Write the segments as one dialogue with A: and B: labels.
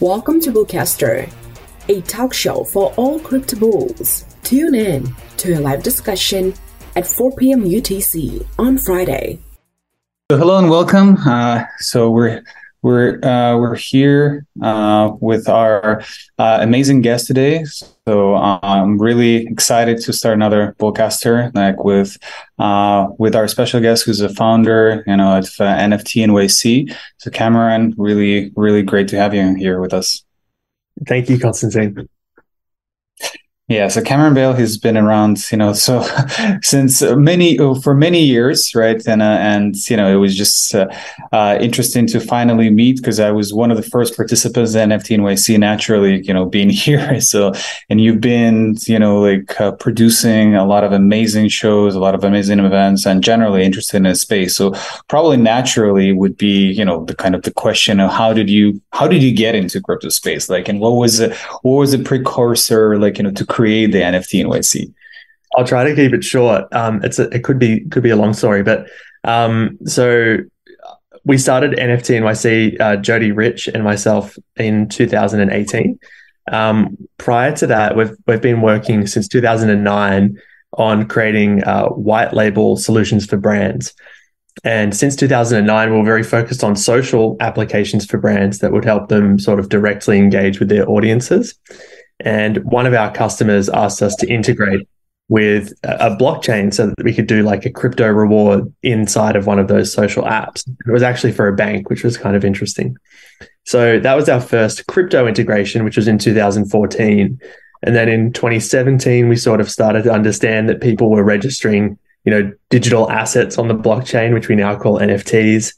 A: Welcome to Bullcaster, a talk show for all crypto bulls. Tune in to a live discussion at 4 p.m. UTC on Friday.
B: So hello and welcome. Uh, so we're we're uh, we're here uh, with our uh, amazing guest today. So uh, I'm really excited to start another Bullcaster, like with uh, with our special guest, who's a founder, you know, of uh, NFT NYC. So Cameron, really, really great to have you here with us.
C: Thank you, Constantin.
B: Yeah, so Cameron Bale has been around, you know, so since many for many years, right? And uh, and you know, it was just uh, uh, interesting to finally meet because I was one of the first participants in NFT NYC. Naturally, you know, being here, so and you've been, you know, like uh, producing a lot of amazing shows, a lot of amazing events, and generally interested in space. So probably naturally would be, you know, the kind of the question of how did you how did you get into crypto space, like, and what was it, what was the precursor, like, you know, to create the NFT NYC?
C: I'll try to keep it short. Um, it's a, it could be could be a long story, but um, so we started NFT NYC, uh, Jodee Rich and myself in 2018. Um, prior to that, we've we've been working since 2009 on creating uh, white label solutions for brands. And since 2009, we we're very focused on social applications for brands that would help them sort of directly engage with their audiences. And one of our customers asked us to integrate with a blockchain so that we could do like a crypto reward inside of one of those social apps. It was actually for a bank, which was kind of interesting. So that was our first crypto integration, which was in 2014. And then in 2017, we sort of started to understand that people were registering, you know, digital assets on the blockchain, which we now call NFTs.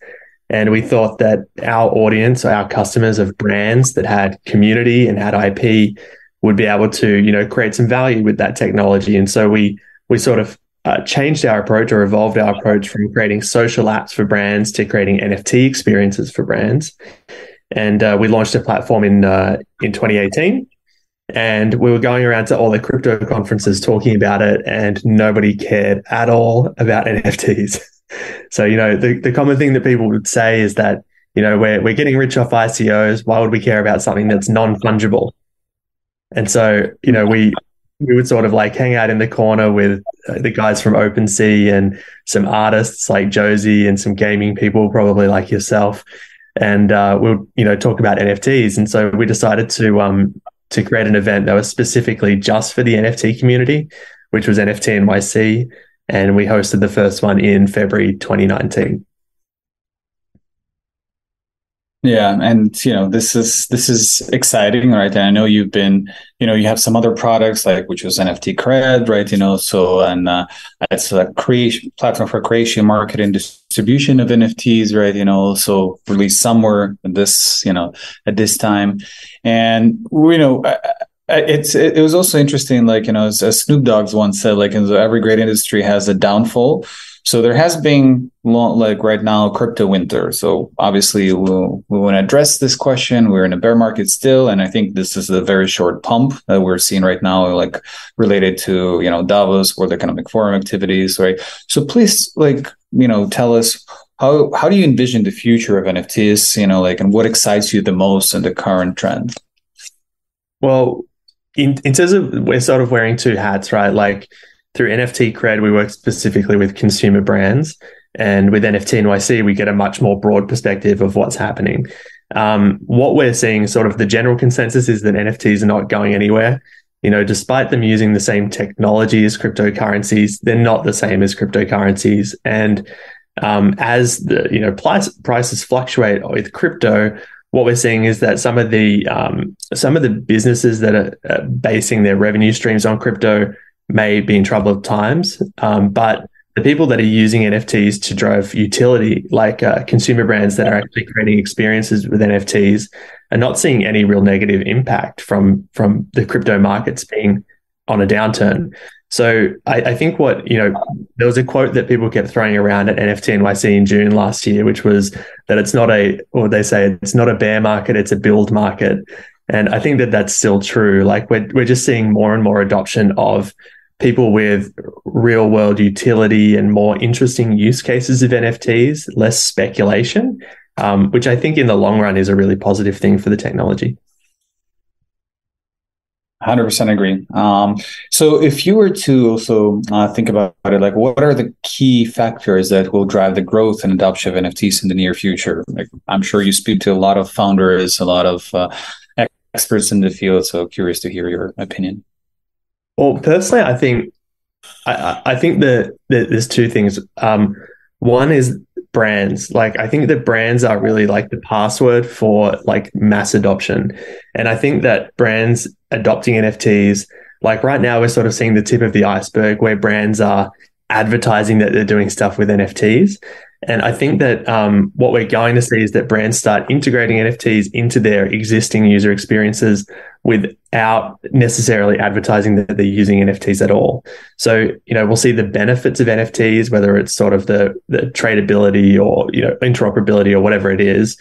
C: And we thought that our audience, our customers of brands that had community and had IP would be able to you know create some value with that technology. And so we we sort of uh, changed our approach or evolved our approach from creating social apps for brands to creating NFT experiences for brands. And uh, we launched a platform in uh, in 2018 and we were going around to all the crypto conferences talking about it and nobody cared at all about NFTs so you know the, the common thing that people would say is that you know we're, we're getting rich off ICOs why would we care about something that's non-fungible and so, you know, we we would sort of like hang out in the corner with uh, the guys from OpenSea and some artists like Josie and some gaming people, probably like yourself, and uh, we'll you know talk about NFTs. And so we decided to um to create an event that was specifically just for the NFT community, which was NFT NYC, and we hosted the first one in February 2019.
B: Yeah, and you know this is this is exciting, right? And I know you've been, you know, you have some other products like which was NFT Kred, right? You know, so and uh, it's a creation platform for creation, marketing, distribution of NFTs, right? You know, so released somewhere this, you know, at this time, and you know. it's it, was also interesting, like you know, as, as Snoop Dogg's once said, like every great industry has a downfall. So there has been long, like right now crypto winter. So obviously we'll, we want to address this question. We're in a bear market still, and I think this is a very short pump that we're seeing right now, like related to you know Davos World Economic Forum activities, right? So please, like you know, tell us how how do you envision the future of NFTs? You know, like and what excites you the most in the current trend?
C: Well, in in terms of we're sort of wearing two hats, right? Like through NFT Kred, we work specifically with consumer brands. And with NFT NYC, we get a much more broad perspective of what's happening. Um, what we're seeing, sort of the general consensus, is that NFTs are not going anywhere. You know, despite them using the same technology as cryptocurrencies, they're not the same as cryptocurrencies. And um, as the you know price, prices fluctuate with crypto, what we're seeing is that some of the um, some of the businesses that are basing their revenue streams on crypto may be in troubled times. Um, but the people that are using NFTs to drive utility, like uh, consumer brands that are actually creating experiences with NFTs, are not seeing any real negative impact from from the crypto markets being on a downturn. So I, I, think what you know, there was a quote that people kept throwing around at NFT NYC in June last year, which was that it's not a, or they say it's not a bear market, it's a build market. And I think that that's still true. Like we're we're just seeing more and more adoption of people with real world utility and more interesting use cases of NFTs, less speculation, um, which I think in the long run is a really positive thing for the technology.
B: Hundred percent agree. Um, so, if you were to also uh, think about it, like, what are the key factors that will drive the growth and adoption of NFTs in the near future? Like, I'm sure you speak to a lot of founders, a lot of uh, experts in the field. So, curious to hear your opinion.
C: Well, personally, I think I, I think that, there's two things. Um, one is brands. Like I think that brands are really like the password for like mass adoption. And I think that brands adopting NFTs, like right now we're sort of seeing the tip of the iceberg where brands are advertising that they're doing stuff with NFTs. And I think that um, what we're going to see is that brands start integrating NFTs into their existing user experiences without necessarily advertising that they're using NFTs at all. So, you know, we'll see the benefits of NFTs, whether it's sort of the, the tradability or, you know, interoperability or whatever it is.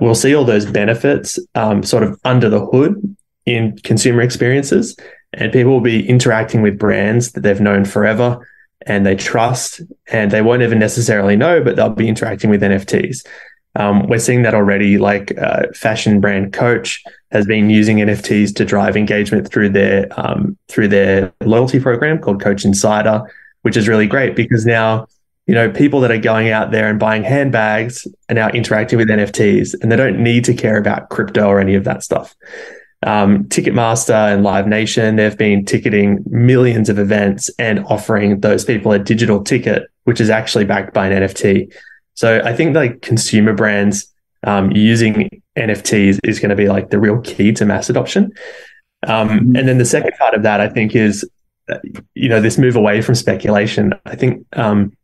C: We'll see all those benefits um, sort of under the hood in consumer experiences. And people will be interacting with brands that they've known forever and they trust, and they won't even necessarily know, but they'll be interacting with NFTs. Um, we're seeing that already. Like uh, fashion brand Coach has been using NFTs to drive engagement through their um, through their loyalty program called Coach Insider, which is really great because now you know people that are going out there and buying handbags are now interacting with NFTs, and they don't need to care about crypto or any of that stuff um, Ticketmaster and Live Nation, they've been ticketing millions of events and offering those people a digital ticket, which is actually backed by an NFT. So I think like consumer brands um, using NFTs is going to be like the real key to mass adoption. Um, mm-hmm. and then the second part of that, I think, is uh, you know this move away from speculation. I think um,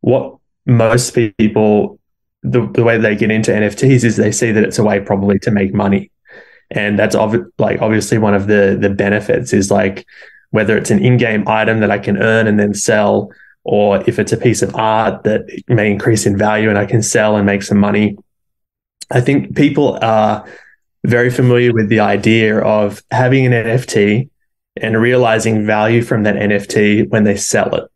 C: what most people the, the way they get into NFTs is they see that it's a way probably to make money and that's like obviously one of the the benefits is like whether it's an in-game item that I can earn and then sell or if it's a piece of art that may increase in value and I can sell and make some money I think people are very familiar with the idea of having an NFT and realizing value from that NFT when they sell it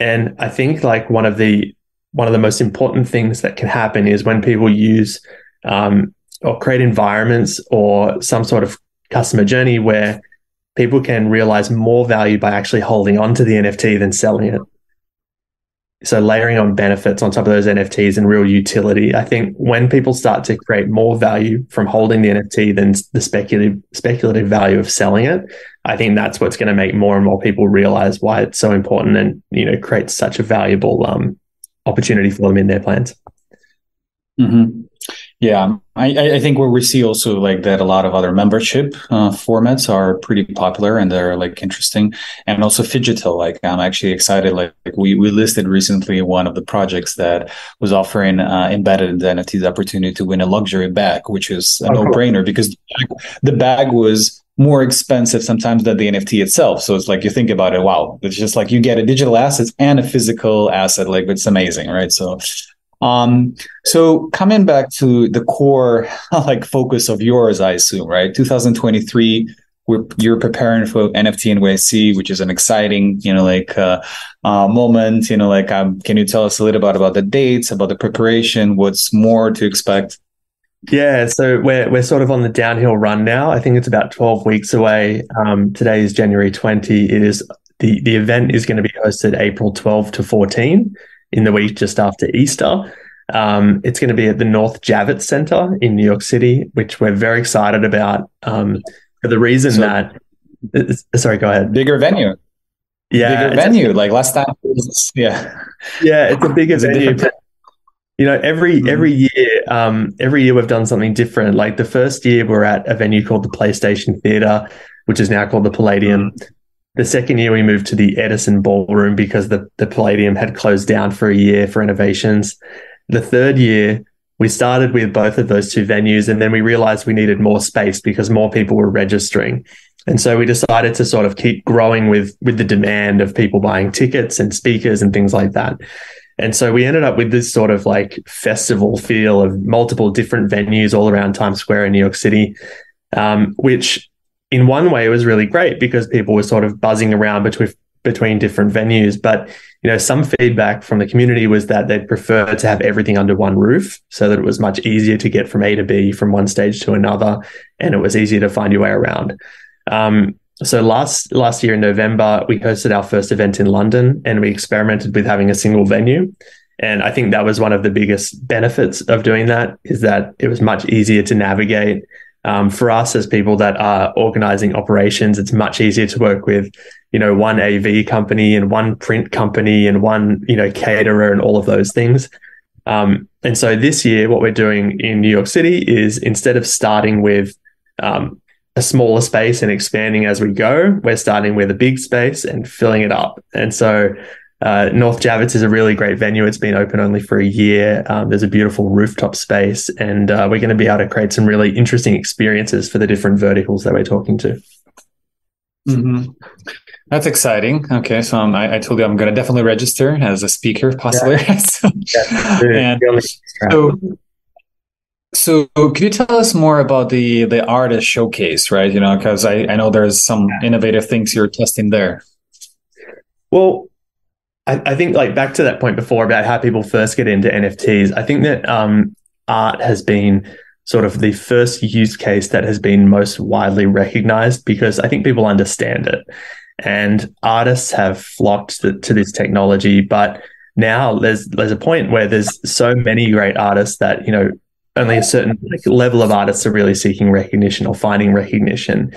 C: and I think like one of the one of the most important things that can happen is when people use um, or create environments or some sort of customer journey where people can realize more value by actually holding on to the NFT than selling it. So layering on benefits on top of those NFTs and real utility. I think when people start to create more value from holding the NFT than the speculative speculative value of selling it, I think that's what's going to make more and more people realize why it's so important and you know create such a valuable um, opportunity for them in their plans.
B: Mm-hmm. Yeah, I, I think where we see also like that a lot of other membership uh, formats are pretty popular and they're like interesting and also phygital. Like I'm actually excited. Like, like we we listed recently one of the projects that was offering uh, embedded NFTs opportunity to win a luxury bag, which is a oh, no brainer because the bag, the bag was more expensive sometimes than the NFT itself. So it's like you think about it, wow, it's just like you get a digital asset and a physical asset. Like it's amazing, right? So um, so coming back to the core like focus of yours, I assume, right? 2023, we're, you're preparing for NFT NYC, which is an exciting, you know, like uh, uh, moment. You know, like um, can you tell us a little bit about the dates, about the preparation, what's more to expect?
C: Yeah, so we're we're sort of on the downhill run now. I think it's about 12 weeks away. Um, today is January 20. It is the the event is going to be hosted April 12 to 14 in the week just after Easter. Um, it's going to be at the North Javits Center in New York City, which we're very excited about um, for the reason so, that. Sorry, go ahead.
B: Bigger venue.
C: Yeah,
B: bigger venue. Like last time, was, yeah,
C: yeah, it's a bigger it's venue. A you know, every mm-hmm. every year, um, every year we've done something different. Like the first year, we're at a venue called the PlayStation Theater, which is now called the Palladium. Mm-hmm. The second year we moved to the Edison Ballroom because the, the Palladium had closed down for a year for renovations. The third year, we started with both of those two venues, and then we realized we needed more space because more people were registering. And so we decided to sort of keep growing with with the demand of people buying tickets and speakers and things like that. And so we ended up with this sort of like festival feel of multiple different venues all around Times Square in New York City, um, which in one way it was really great because people were sort of buzzing around between between different venues. But you know, some feedback from the community was that they'd prefer to have everything under one roof so that it was much easier to get from A to B from one stage to another, and it was easier to find your way around. Um, so last last year in November, we hosted our first event in London, and we experimented with having a single venue. And I think that was one of the biggest benefits of doing that is that it was much easier to navigate. Um, for us as people that are organizing operations, it's much easier to work with, you know, one AV company and one print company and one, you know, caterer and all of those things. Um, and so this year, what we're doing in New York City is instead of starting with um, a smaller space and expanding as we go, we're starting with a big space and filling it up. And so uh, North Javits is a really great venue. It's been open only for a year. Um, there's a beautiful rooftop space, and uh, we're going to be able to create some really interesting experiences for the different verticals that we're talking to.
B: Mm-hmm. That's exciting. Okay, so um, I, I, told you I'm going to definitely register as a speaker, possibly. Yeah. so, yeah, so, so, could you tell us more about the the artist showcase, right? You know, because I, I know there's some innovative things you're testing there.
C: Well, I, I, think like back to that point before about how people first get into NFTs. I think that um, art has been sort of the first use case that has been most widely recognized because I think people understand it, and artists have flocked to, to this technology. But now there's there's a point where there's so many great artists that you know only a certain level of artists are really seeking recognition or finding recognition.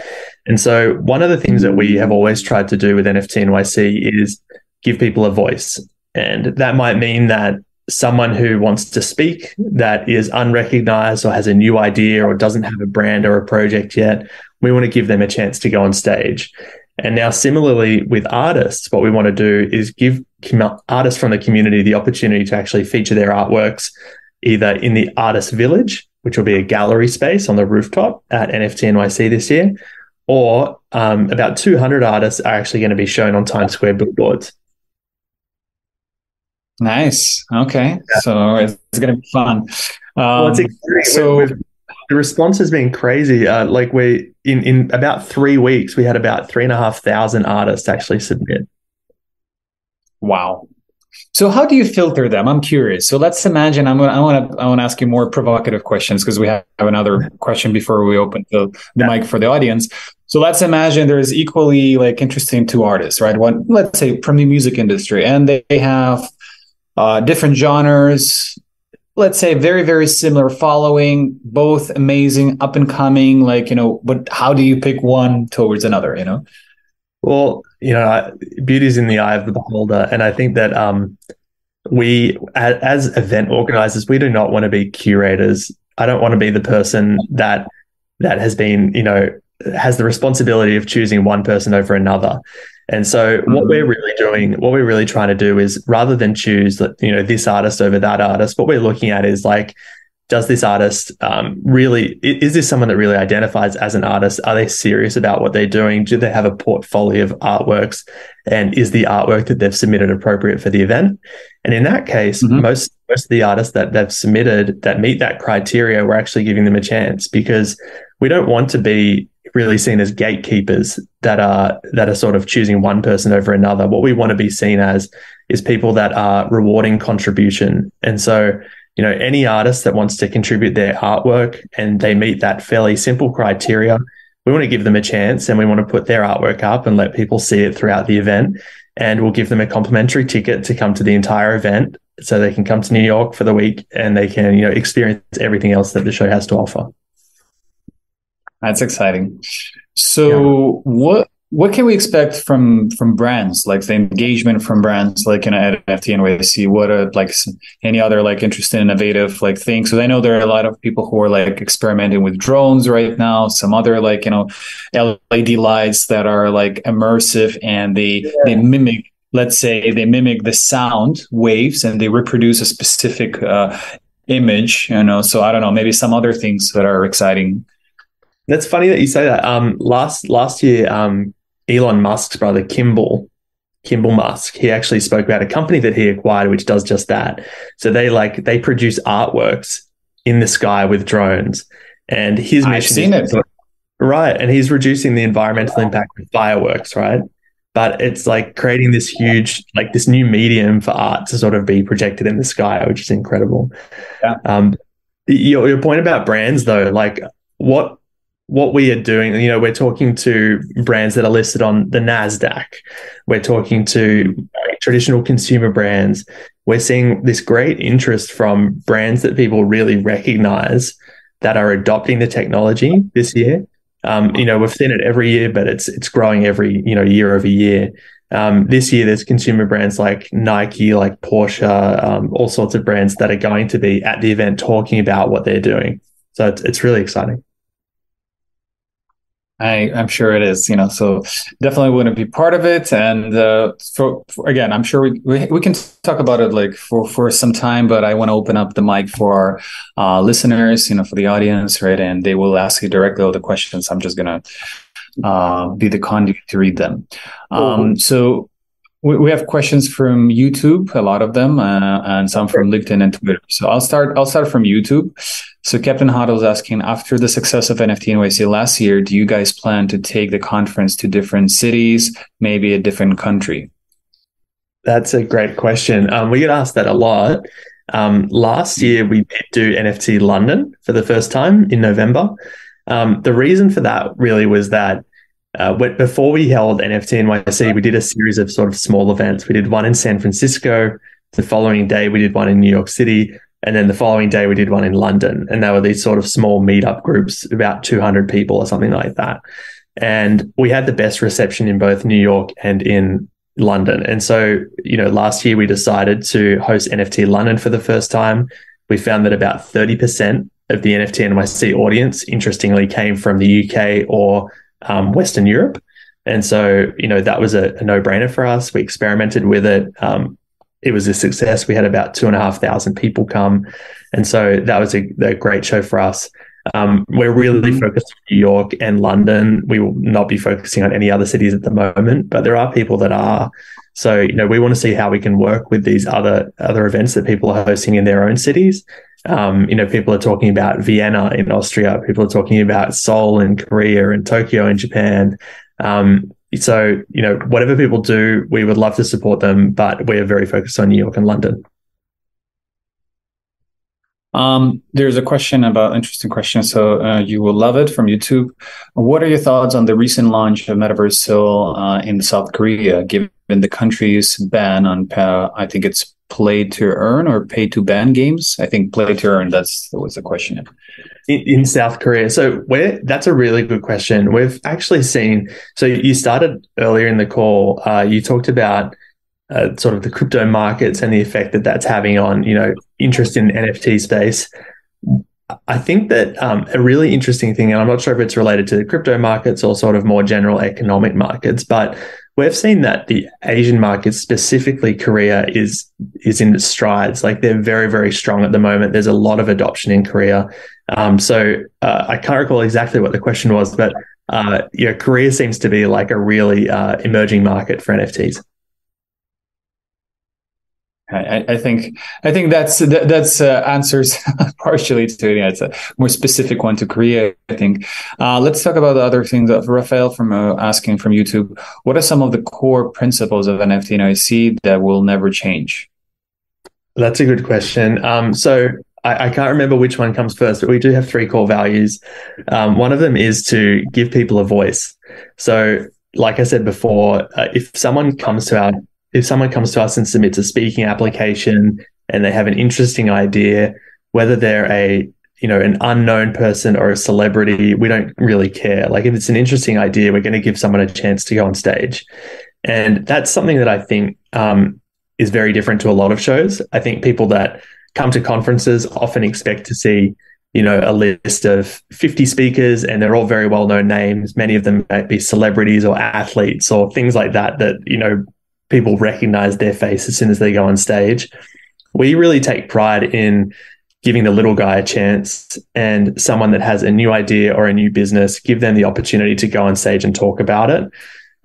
C: And so one of the things that we have always tried to do with NFT NYC is give people a voice. And that might mean that someone who wants to speak that is unrecognized or has a new idea or doesn't have a brand or a project yet, we want to give them a chance to go on stage. And now, similarly with artists, what we want to do is give artists from the community the opportunity to actually feature their artworks either in the artist village, which will be a gallery space on the rooftop at NFT NYC this year, or um, about 200 artists are actually going to be shown on Times Square billboards.
B: Nice. Okay. Yeah. So it's, it's going to be fun. Um, well,
C: so we've, the response has been crazy. Uh, like we in in about three weeks, we had about three and a half thousand artists actually submit.
B: Wow. So how do you filter them? I'm curious. So let's imagine I'm gonna, I want to I want to ask you more provocative questions because we have, have another question before we open the, the yeah. mic for the audience. So let's imagine there's equally like interesting two artists, right? One, let's say from the music industry, and they have uh, different genres let's say very very similar following both amazing up and coming like you know but how do you pick one towards another you know?
C: Well you know beauty is in the eye of the beholder and i think that um we as event organizers we do not want to be curators. I don't want to be the person that that has been you know has the responsibility of choosing one person over another and so what we're really doing, what we're really trying to do is rather than choose, you know, this artist over that artist, what we're looking at is like, does this artist um, really is this someone that really identifies as an artist? Are they serious about what they're doing? Do they have a portfolio of artworks? And is the artwork that they've submitted appropriate for the event? And in that case mm-hmm. most most of the artists that they've submitted that meet that criteria we're actually giving them a chance because we don't want to be really seen as gatekeepers that are that are sort of choosing one person over another. What we want to be seen as is people that are rewarding contribution. And so, you know, any artist that wants to contribute their artwork and they meet that fairly simple criteria, we want to give them a chance and we want to put their artwork up and let people see it throughout the event. And we'll give them a complimentary ticket to come to the entire event so they can come to New York for the week and they can, you know, experience everything else that the show has to offer.
B: That's exciting. So yeah. what what can we expect from from brands like the engagement from brands like you know at NFT and NYC? What are like any other like interesting innovative like things? So I know there are a lot of people who are like experimenting with drones right now. Some other like you know LED lights that are like immersive and they yeah. they mimic let's say they mimic the sound waves and they reproduce a specific uh, image you know so i don't know maybe some other things that are exciting
C: that's funny that you say that. Um, last last year, um, Elon Musk's brother Kimball, Kimball Musk, he actually spoke about a company that he acquired which does just that. So they like they produce artworks in the sky with drones, and his mission.
B: I've seen
C: it. Right, and he's reducing the environmental impact with fireworks. Right, but it's like creating this huge, like this new medium for art to sort of be projected in the sky, which is incredible. Yeah. Um, your, your point about brands, though, like what what we are doing, you know, we're talking to brands that are listed on the NASDAQ. We're talking to traditional consumer brands. We're seeing this great interest from brands that people really recognize that are adopting the technology this year. Um, you know, we've seen it every year, but it's it's growing every you know year over year. Um, this year, there's consumer brands like Nike, like Porsche, um, all sorts of brands that are going to be at the event talking about what they're doing. So it's, it's really exciting.
B: I, I'm sure it is, you know, so definitely wouldn't be part of it. And uh, for, for, again, I'm sure we, we, we can talk about it like for, for some time, but I want to open up the mic for our uh, listeners, you know, for the audience, right? And they will ask you directly all the questions. I'm just going to uh, be the conduit to read them. Um, so we, we have questions from YouTube, a lot of them, uh, and some from LinkedIn and Twitter. So I'll start. I'll start from YouTube. So Captain Hot is asking, after the success of NFT NYC last year, do you guys plan to take the conference to different cities, maybe a different country?
C: That's a great question. Um, we get asked that a lot. Um, last year, we did do NFT London for the first time in November. Um, the reason for that really was that uh, before we held NFT NYC, we did a series of sort of small events. We did one in San Francisco. The following day, we did one in New York City. And then the following day, we did one in London. And they were these sort of small meetup groups, about 200 people or something like that. And we had the best reception in both New York and in London. And so, you know, last year we decided to host NFT London for the first time. We found that about 30% of the NFT NYC audience, interestingly, came from the UK or um, Western Europe. And so, you know, that was a, a no brainer for us. We experimented with it. Um, it was a success. We had about two and a half thousand people come. And so that was a, a great show for us. Um, we're really mm-hmm. focused on New York and London. We will not be focusing on any other cities at the moment, but there are people that are. So, you know, we want to see how we can work with these other other events that people are hosting in their own cities. Um, you know, people are talking about Vienna in Austria. People are talking about Seoul in Korea and Tokyo in Japan. Um, so, you know, whatever people do, we would love to support them, but we're very focused on New York and London.
B: Um, there's a question about interesting question. So uh, you will love it from YouTube. What are your thoughts on the recent launch of Metaverse Seoul uh, in South Korea, given the country's ban on, uh, I think it's play to earn or pay to ban games? I think play to earn. That's that was the question.
C: In, in South Korea, so where that's a really good question. We've actually seen. So you started earlier in the call. Uh, you talked about uh, sort of the crypto markets and the effect that that's having on you know interest in NFT space. I think that um, a really interesting thing, and I'm not sure if it's related to the crypto markets or sort of more general economic markets, but we've seen that the Asian markets, specifically Korea, is is in strides. Like they're very very strong at the moment. There's a lot of adoption in Korea. Um, so uh, I can't recall exactly what the question was, but uh, yeah, Korea seems to be like a really uh, emerging market for NFTs.
B: I, I, think I think that's that, that's uh, answers partially to yeah, it's a more specific one to Korea. I think. Uh, let's talk about the other things. That Raphael from uh, asking from YouTube, what are some of the core principles of NFT NYC that will never change?
C: That's a good question. Um, so I, I, can't remember which one comes first, but we do have three core values. Um, one of them is to give people a voice. So, like I said before, uh, if someone comes to our if someone comes to us and submits a speaking application and they have an interesting idea, whether they're a you know an unknown person or a celebrity, we don't really care. Like if it's an interesting idea, we're going to give someone a chance to go on stage, and that's something that I think um, is very different to a lot of shows. I think people that come to conferences often expect to see you know a list of 50 speakers and they're all very well known names many of them might be celebrities or athletes or things like that that you know people recognize their face as soon as they go on stage. We really take pride in giving the little guy a chance and someone that has a new idea or a new business, give them the opportunity to go on stage and talk about it.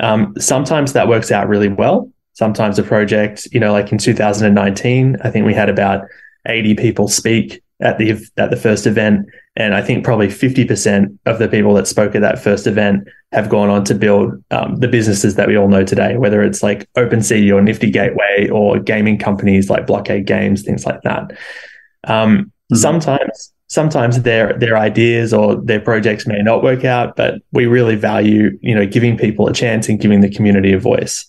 C: Um, sometimes that works out really well. Sometimes a project, you know, like in 2019, I think we had about 80 people speak at the at the first event, and I think probably 50% of the people that spoke at that first event have gone on to build um, the businesses that we all know today, whether it's like OpenSea or Nifty Gateway or gaming companies like Blockade Games, things like that. Um, mm-hmm. Sometimes sometimes their their ideas or their projects may not work out, but we really value you know giving people a chance and giving the community a voice.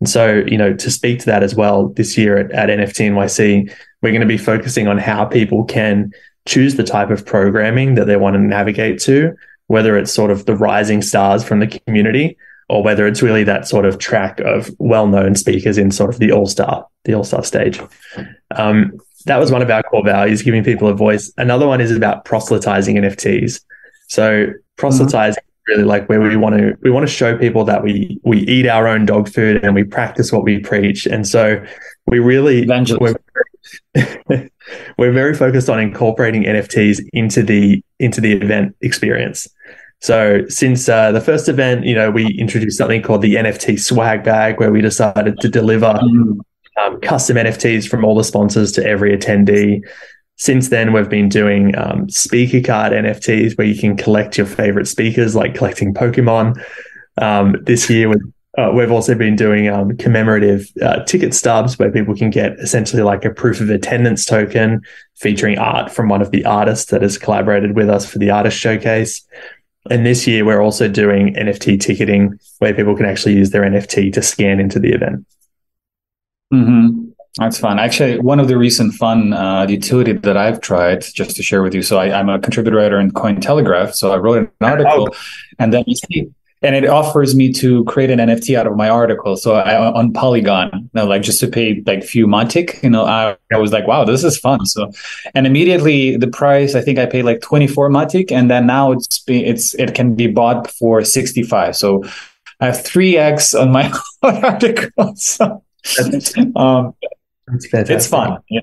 C: And so, you know, to speak to that as well, this year at, at NFT NYC, we're going to be focusing on how people can choose the type of programming that they want to navigate to, whether it's sort of the rising stars from the community or whether it's really that sort of track of well-known speakers in sort of the all-star, the all-star stage. Um, that was one of our core values, giving people a voice. Another one is about proselytizing NFTs. So proselytizing mm-hmm. really like where we want to we want to show people that we we eat our own dog food and we practice what we preach. And so we really we're, we're very focused on incorporating NFTs into the into the event experience. So since uh, the first event, you know, we introduced something called the NFT swag bag, where we decided to deliver um, custom NFTs from all the sponsors to every attendee. Since then, we've been doing um, speaker card NFTs, where you can collect your favorite speakers, like collecting Pokemon. Um, this year, we've, uh, we've also been doing um, commemorative uh, ticket stubs, where people can get essentially like a proof of attendance token featuring art from one of the artists that has collaborated with us for the artist showcase. And this year, we're also doing NFT ticketing where people can actually use their NFT to scan into the event.
B: Mm-hmm. That's fun. Actually, one of the recent fun uh, utility that I've tried, just to share with you. So I, am a contributor writer in Cointelegraph. So I wrote an article, oh. and then you see and it offers me to create an NFT out of my article. So I, on Polygon, you know, like just to pay like few matic, you know, I, I, was like, wow, this is fun. So, and immediately the price, I think I paid like 24 matic and then now it's, it's, it can be bought for 65. So I have three X on my article. So, um, it's fun. Know?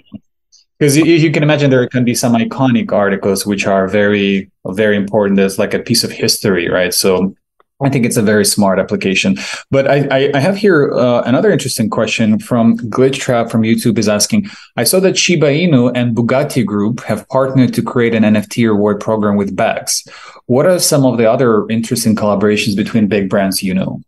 B: because you, you, can imagine there can be some iconic articles which are very very important as like a piece of history right so I think it's a very smart application. But I, I, I have here uh, another interesting question from Glitchtrap from YouTube is asking I saw that Shiba Inu and Bugatti Group have partnered to create an NFT reward program with bags. What are some of the other interesting collaborations between big brands you know?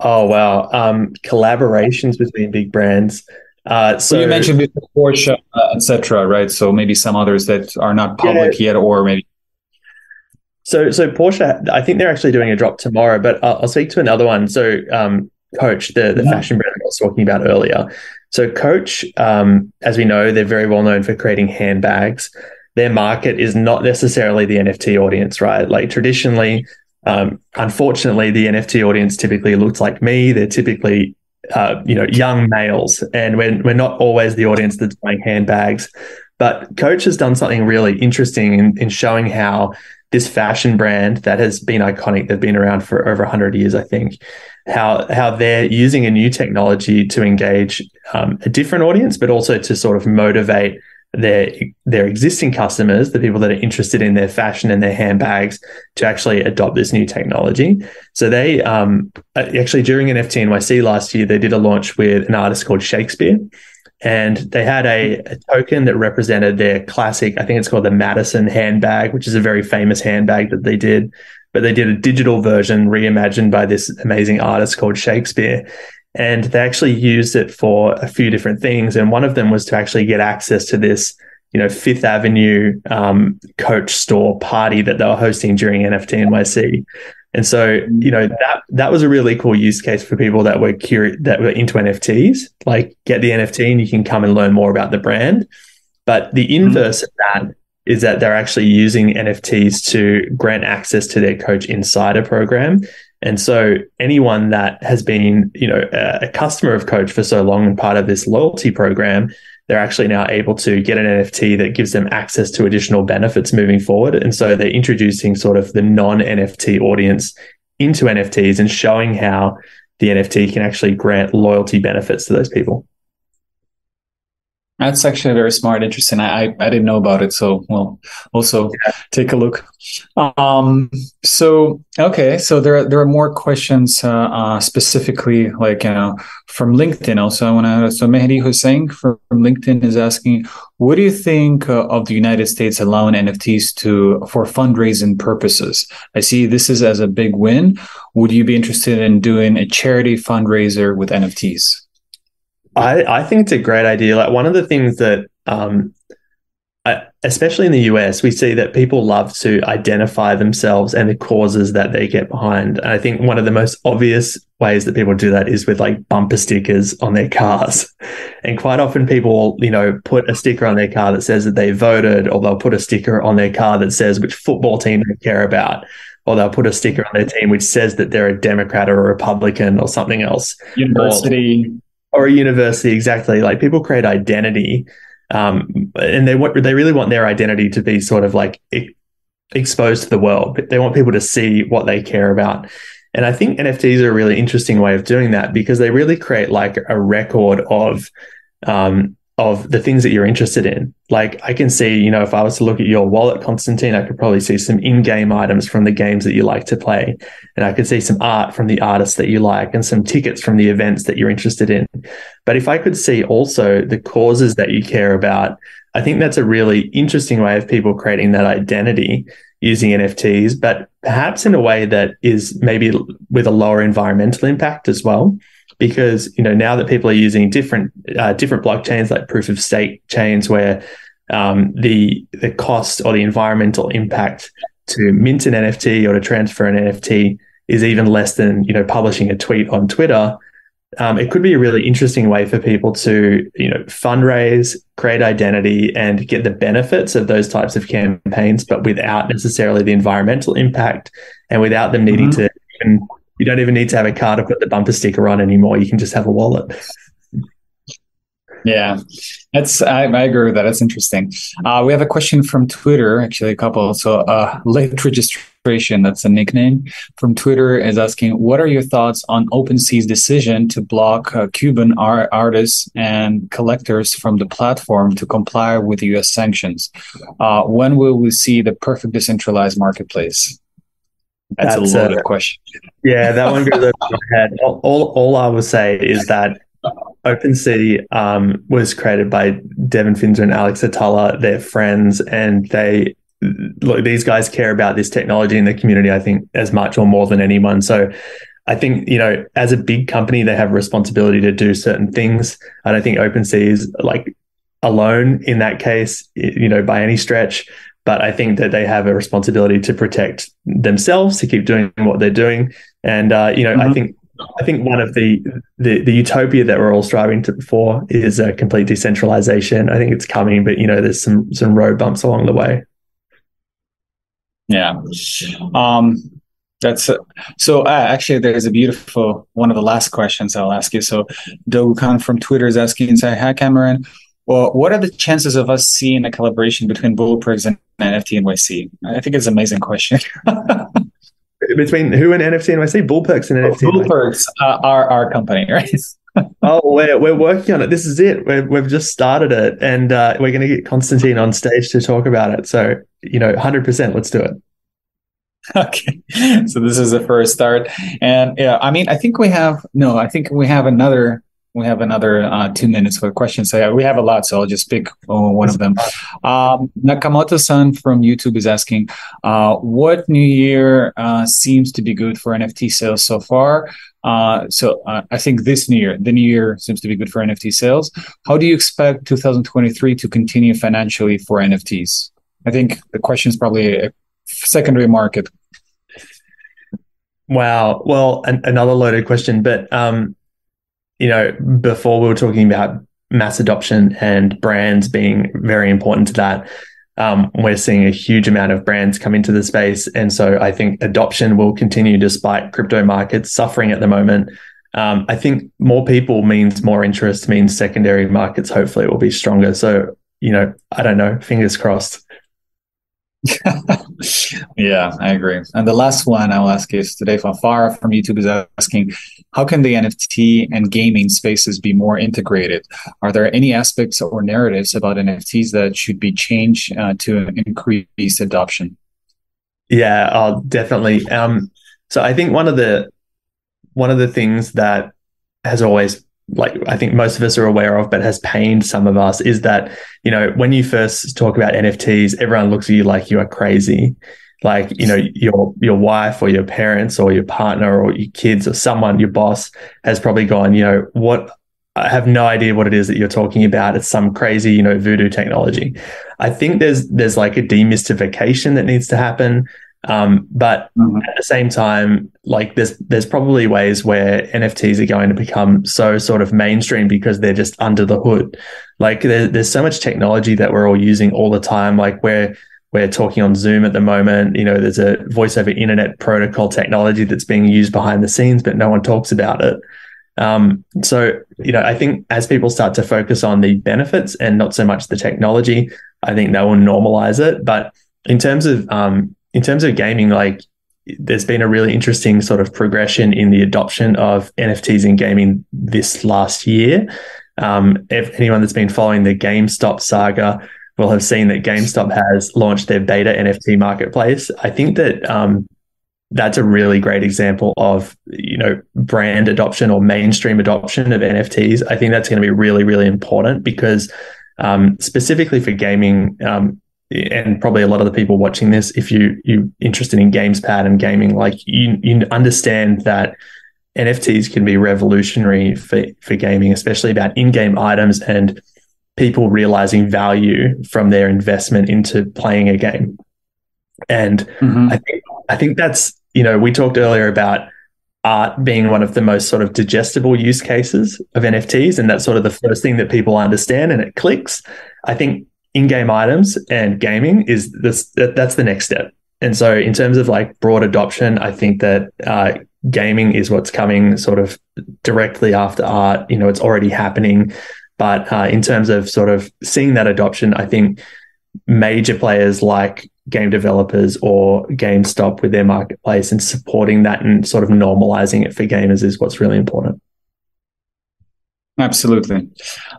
C: Oh, wow. Um, collaborations between big brands.
B: Uh, so well, you mentioned Porsche, uh, etc., right? So maybe some others that are not public yeah. yet, or maybe
C: so, so Porsche, I think they're actually doing a drop tomorrow, but I'll, I'll speak to another one. So, um, Coach, the, the yeah. fashion brand I was talking about earlier. So, Coach, um, as we know, they're very well known for creating handbags. Their market is not necessarily the NFT audience, right? Like traditionally, um, unfortunately, the NFT audience typically looks like me. They're typically, uh, you know, young males, and we're we're not always the audience that's buying handbags. But Coach has done something really interesting in, in showing how this fashion brand that has been iconic, they've been around for over 100 years, I think, how, how they're using a new technology to engage um, a different audience, but also to sort of motivate their their existing customers, the people that are interested in their fashion and their handbags, to actually adopt this new technology. So they um, actually during NFT NYC last year, they did a launch with an artist called Shakespeare, and they had a, a, token that represented their classic i think it's called the madison handbag which is a very famous handbag that they did. But they did a digital version reimagined by this amazing artist called shakespeare. And they actually used it for a few different things. And one of them was to actually get access to this you know fifth avenue um, coach store party that they were hosting during nft nyc and so, you know, that that was a really cool use case for people that were curious that were into NFTs. Like get the NFT and you can come and learn more about the brand. But the mm-hmm. inverse mm-hmm. of that is that they're actually using NFTs to grant access to their coach insider program. And so anyone that has been, you know, a, a customer of coach for so long and part of this loyalty program they're actually now able to get an NFT that gives them access to additional benefits moving forward. And so they're introducing sort of the non NFT audience into NFTs and showing how the NFT can actually grant loyalty benefits to those people.
B: That's actually very smart, interesting. I, I, I didn't know about it, so we'll also yeah. take a look. Um, so okay, so there are, there are more questions uh, uh, specifically, like you know, from LinkedIn. Also, I want to. So Mehdi Hussein from LinkedIn is asking, what do you think uh, of the United States allowing NFTs to for fundraising purposes? I see this is as a big win. Would you be interested in doing a charity fundraiser with NFTs?
C: I, I think it's a great idea. Like one of the things that um, I, especially in the US, we see that people love to identify themselves and the causes that they get behind. And I think one of the most obvious ways that people do that is with like bumper stickers on their cars. And quite often people, you know, put a sticker on their car that says that they voted, or they'll put a sticker on their car that says which football team they care about. Or they'll put a sticker on their team which says that they're a Democrat or a Republican or something else.
B: University.
C: Or, a university, exactly. Like people create identity um, and they want they really want their identity to be sort of like exposed to the world. They want people to see what they care about. And I think NFTs are a really interesting way of doing that because they really create like a record of um, of the things that you're interested in. Like I can see, you know, if I was to look at your wallet, Constantin, I could probably see some in-game items from the games that you like to play. And I could see some art from the artists that you like and some tickets from the events that you're interested in. But if I could see also the causes that you care about, I think that's a really interesting way of people creating that identity using NFTs, but perhaps in a way that is maybe with a lower environmental impact as well because you know now that people are using different uh, different blockchains like proof of stake chains where um, the the cost or the environmental impact to mint an NFT or to transfer an NFT is even less than you know publishing a tweet on Twitter. Um, it could be a really interesting way for people to you know fundraise, create identity, and get the benefits of those types of campaigns, but without necessarily the environmental impact and without them needing mm-hmm. to even you don't even need to have a car to put the bumper sticker on anymore. You can just have a wallet.
B: Yeah, that's I, I agree with that. That's interesting. Uh, we have a question from Twitter, actually, a couple. So, uh, late registration, that's a nickname from Twitter, is asking, "What are your thoughts on OpenSea's decision to block uh, Cuban art- artists and collectors from the platform to comply with U.S. sanctions? Uh, when will we see the perfect decentralized marketplace?" That's, That's a loaded a, question.
C: Yeah, that one goes over my head. All, all, all I will say is that OpenSea um, was created by Devin Finzer and Alex Atallah. They're friends, and they look. These guys care about this technology in the community. I think as much or more than anyone. So. I think you know, as a big company, they have a responsibility to do certain things. I don't think OpenSea is like alone in that case, you know, by any stretch. But I think that they have a responsibility to protect themselves, to keep doing what they're doing. And uh, you know, mm-hmm. I think I think one of the, the, the utopia that we're all striving to for is a complete decentralization. I think it's coming, but you know, there's some some road bumps along the way.
B: Yeah. Um, that's uh, so. Uh, actually, there's a beautiful one of the last questions I'll ask you. So, Dogu Khan from Twitter is asking, "Say hi, Cameron. Well, what are the chances of us seeing a collaboration between BullPerks and NFT NYC? I think it's an amazing question.
C: between who and NFT NYC? BullPerks and NFT.
B: BullPerks uh, are our company, right?
C: oh, we're, we're working on it. This is it. we have just started it, and uh, we're going to get Constantin on stage to talk about it. So, you know, hundred percent, let's do it.
B: Okay, so this is the first start, and yeah, I mean, I think we have no. I think we have another we have another uh, two minutes for questions. So we have a lot, so I'll just pick uh, one of them. Um, Nakamoto-san from YouTube is asking, uh, what new year uh, seems to be good for NFT sales so far? Uh, so uh, I think this new year, the new year seems to be good for NFT sales. How do you expect 2023 to continue financially for NFTs? I think the question is probably a secondary market.
C: Wow. Well, an- another loaded question, but um, you know, before we were talking about mass adoption and brands being very important to that. Um, we're seeing a huge amount of brands come into the space. And so I think adoption will continue despite crypto markets suffering at the moment. Um, I think more people means more interest, means secondary markets hopefully will be stronger. So, you know, I don't know, fingers crossed.
B: yeah, I agree. And the last one I'll ask is today from Farah from YouTube is asking, how can the NFT and gaming spaces be more integrated? Are there any aspects or narratives about NFTs that should be changed uh, to increase adoption?
C: Yeah, definitely. Um, so I think one of the one of the things that has always like I think most of us are aware of, but has pained some of us is that, you know, when you first talk about NFTs, everyone looks at you like you are crazy. Like, you know, your your wife or your parents or your partner or your kids or someone, your boss has probably gone, you know, what I have no idea what it is that you're talking about. It's some crazy, you know, voodoo technology. I think there's there's like a demystification that needs to happen. Um, but mm-hmm. at the same time, like there's there's probably ways where NFTs are going to become so sort of mainstream because they're just under the hood. Like there, there's so much technology that we're all using all the time. Like we're we're talking on Zoom at the moment. You know, there's a voice over internet protocol technology that's being used behind the scenes, but no one talks about it. Um, so, you know, I think as people start to focus on the benefits and not so much the technology, I think they will normalize it. But in terms of um, in terms of gaming, like there's been a really interesting sort of progression in the adoption of NFTs in gaming this last year. Um, if anyone that's been following the GameStop saga will have seen that GameStop has launched their beta NFT marketplace. I think that um, that's a really great example of you know brand adoption or mainstream adoption of NFTs. I think that's going to be really really important because um, specifically for gaming. Um, and probably a lot of the people watching this, if you you're interested in GamesPad and gaming, like you you understand that NFTs can be revolutionary for for gaming, especially about in-game items and people realizing value from their investment into playing a game. And mm-hmm. I think I think that's you know, we talked earlier about art being one of the most sort of digestible use cases of NFTs. And that's sort of the first thing that people understand and it clicks. I think in-game items and gaming is this that, that's the next step. And so in terms of like broad adoption, I think that uh, gaming is what's coming sort of directly after art. You know, it's already happening. But uh, in terms of sort of seeing that adoption, I think major players like game developers or GameStop with their marketplace and supporting that and sort of normalizing it for gamers is what's really important.
B: Absolutely.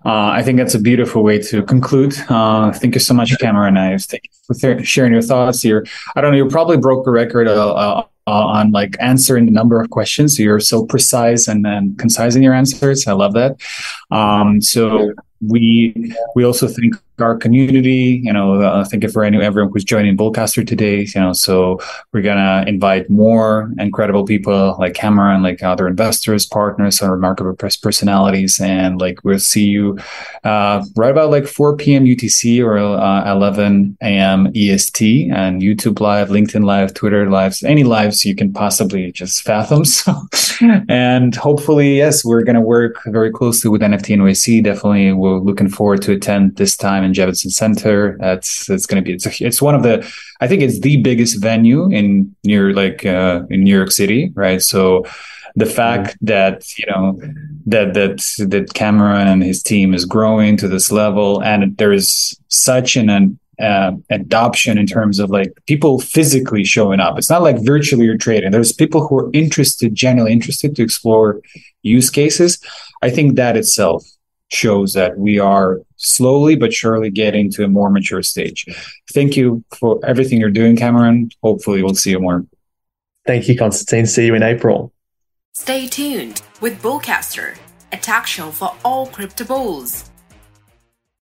B: Uh, I think that's a beautiful way to conclude. Uh, thank you so much, Cameron. I thank you for sharing your thoughts here. I don't know, you probably broke a record uh, uh, on like answering the number of questions. You're so precise and, and concise in your answers. I love that. Um, so we we also thank our community. You know, uh, thank you for any, everyone who's joining Bullcaster today. You know, so we're gonna invite more incredible people like Cameron, like other investors, partners, and remarkable press personalities, and like we'll see you uh, right about like 4 p.m. UTC or uh, 11 a.m. EST and YouTube Live, LinkedIn Live, Twitter Lives, any lives you can possibly just fathom. So, and hopefully, yes, we're gonna work very closely with NFT NYC. Definitely, we're looking forward to attend this time in Javits Center. That's it's going to be it's, a, it's one of the I think it's the biggest venue in near like uh, in New York City, right? So the fact that you know that that that Cameron and his team is growing to this level, and there is such an, an uh, adoption in terms of like people physically showing up. It's not like virtually you're trading. There's people who are interested, genuinely interested to explore use cases. I think that itself shows that we are slowly but surely getting to a more mature stage. Thank you for everything you're doing, Cameron. Hopefully, we'll see you more.
C: Thank you, Constantin. See you in April.
A: Stay tuned with Bullcaster, a talk show for all crypto bulls.